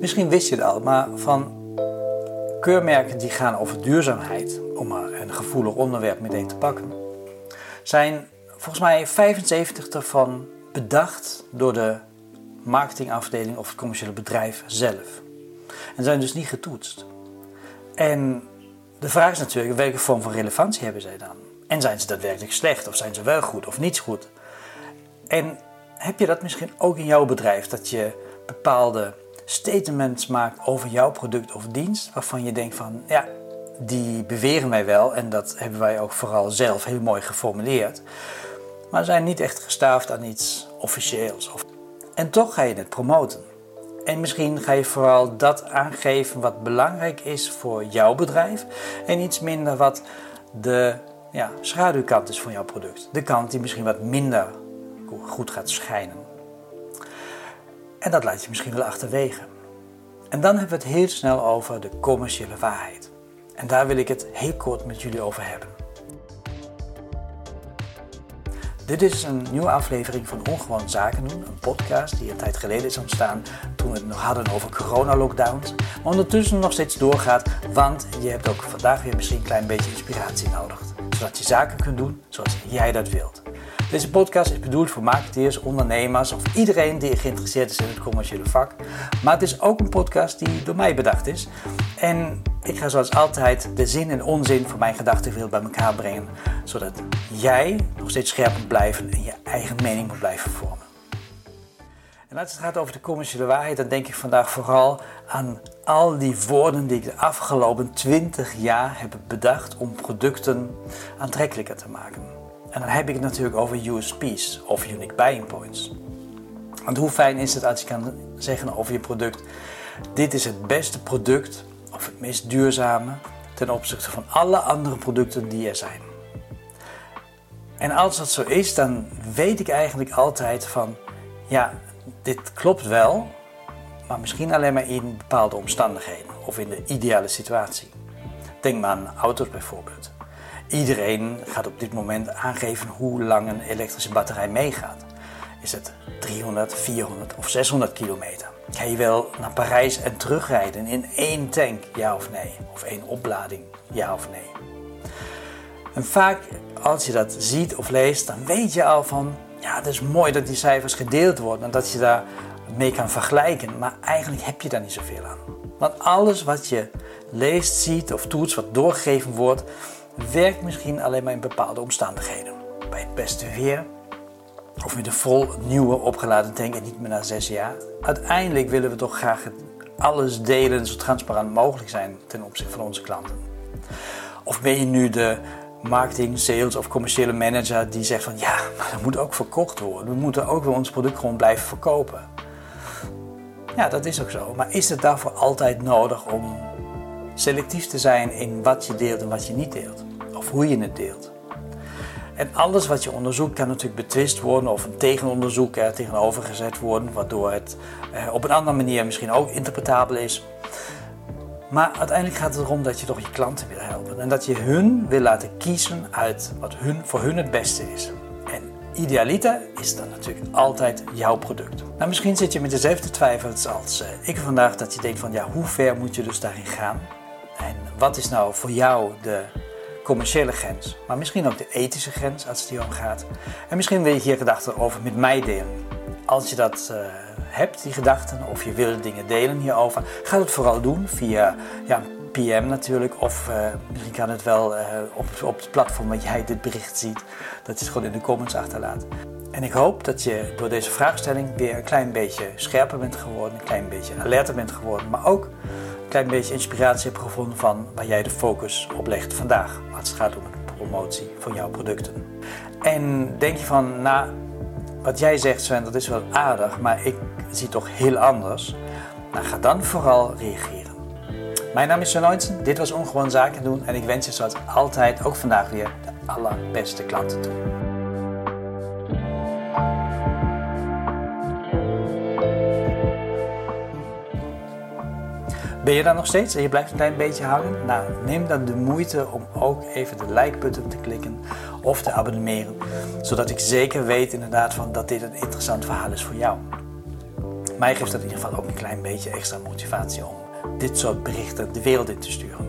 Misschien wist je het al, maar van keurmerken die gaan over duurzaamheid, om een gevoelig onderwerp meteen te pakken, zijn volgens mij 75 ervan bedacht door de marketingafdeling of het commerciële bedrijf zelf. En zijn dus niet getoetst. En de vraag is natuurlijk, welke vorm van relevantie hebben zij dan? En zijn ze daadwerkelijk slecht of zijn ze wel goed of niet goed? En heb je dat misschien ook in jouw bedrijf, dat je bepaalde statements maakt over jouw product of dienst, waarvan je denkt van, ja, die beweren wij wel en dat hebben wij ook vooral zelf heel mooi geformuleerd, maar zijn niet echt gestaafd aan iets officieels. En toch ga je het promoten. En misschien ga je vooral dat aangeven wat belangrijk is voor jouw bedrijf en iets minder wat de ja, schaduwkant is van jouw product. De kant die misschien wat minder goed gaat schijnen. En dat laat je misschien wel achterwege. En dan hebben we het heel snel over de commerciële waarheid. En daar wil ik het heel kort met jullie over hebben. Dit is een nieuwe aflevering van Ongewoon Zaken doen, een podcast die een tijd geleden is ontstaan toen we het nog hadden over coronalockdowns, maar ondertussen nog steeds doorgaat, want je hebt ook vandaag weer misschien een klein beetje inspiratie nodig, zodat je zaken kunt doen zoals jij dat wilt. Deze podcast is bedoeld voor marketeers, ondernemers of iedereen die geïnteresseerd is in het commerciële vak. Maar het is ook een podcast die door mij bedacht is. En ik ga zoals altijd de zin en onzin van mijn gedachtenwereld bij elkaar brengen. Zodat jij nog steeds scherp moet blijven en je eigen mening moet blijven vormen. En als het gaat over de commerciële waarheid, dan denk ik vandaag vooral aan al die woorden die ik de afgelopen 20 jaar heb bedacht om producten aantrekkelijker te maken. En dan heb ik het natuurlijk over USP's of Unique Buying Points. Want hoe fijn is het als je kan zeggen over je product: dit is het beste product of het meest duurzame ten opzichte van alle andere producten die er zijn. En als dat zo is, dan weet ik eigenlijk altijd van ja, dit klopt wel, maar misschien alleen maar in bepaalde omstandigheden of in de ideale situatie. Denk maar aan auto's bijvoorbeeld. Iedereen gaat op dit moment aangeven hoe lang een elektrische batterij meegaat. Is het 300, 400 of 600 kilometer? Ga je wel naar Parijs en terugrijden in één tank, ja of nee? Of één oplading, ja of nee? En vaak als je dat ziet of leest, dan weet je al van, ja, het is mooi dat die cijfers gedeeld worden en dat je daar mee kan vergelijken, maar eigenlijk heb je daar niet zoveel aan. Want alles wat je leest, ziet of toets, wat doorgegeven wordt, werkt misschien alleen maar in bepaalde omstandigheden. Bij het beste weer of met een vol nieuwe opgeladen tank en niet meer na zes jaar. Uiteindelijk willen we toch graag alles delen zo transparant mogelijk zijn ten opzichte van onze klanten. Of ben je nu de marketing, sales of commerciële manager die zegt van ja, maar dat moet ook verkocht worden. We moeten ook weer ons product gewoon blijven verkopen. Ja, dat is ook zo. Maar is het daarvoor altijd nodig om selectief te zijn in wat je deelt en wat je niet deelt? Of hoe je het deelt? En alles wat je onderzoekt kan natuurlijk betwist worden of een tegenonderzoek er tegenover gezet worden, waardoor het eh, op een andere manier misschien ook interpretabel is. Maar uiteindelijk gaat het erom dat je toch je klanten wil helpen en dat je hun wil laten kiezen uit wat hun, voor hun het beste is. En idealiter is dan natuurlijk altijd jouw product. Nou, misschien zit je met dezelfde twijfels als eh, ik vandaag, dat je denkt van ja, hoe ver moet je dus daarin gaan? En wat is nou voor jou de commerciële grens, maar misschien ook de ethische grens als het hier om gaat. En misschien wil je hier gedachten over met mij delen. Als je dat uh, hebt, die gedachten, of je wil dingen delen hierover, ga het vooral doen via ja, PM natuurlijk, of uh, misschien kan het wel uh, op, op het platform waar jij dit bericht ziet, dat je het gewoon in de comments achterlaat. En ik hoop dat je door deze vraagstelling weer een klein beetje scherper bent geworden, een klein beetje alerter bent geworden, maar ook klein beetje inspiratie heb gevonden van waar jij de focus op legt vandaag. Als het gaat om de promotie van jouw producten. En denk je van, nou, wat jij zegt Sven, dat is wel aardig, maar ik zie toch heel anders. Nou, ga dan vooral reageren. Mijn naam is Sven dit was Ongewoon Zaken doen en ik wens je zoals altijd ook vandaag weer de allerbeste klanten toe. Ben je daar nog steeds en je blijft een klein beetje houden? Nou, neem dan de moeite om ook even de like-button te klikken of te abonneren, zodat ik zeker weet inderdaad van dat dit een interessant verhaal is voor jou. mij geeft dat in ieder geval ook een klein beetje extra motivatie om dit soort berichten de wereld in te sturen.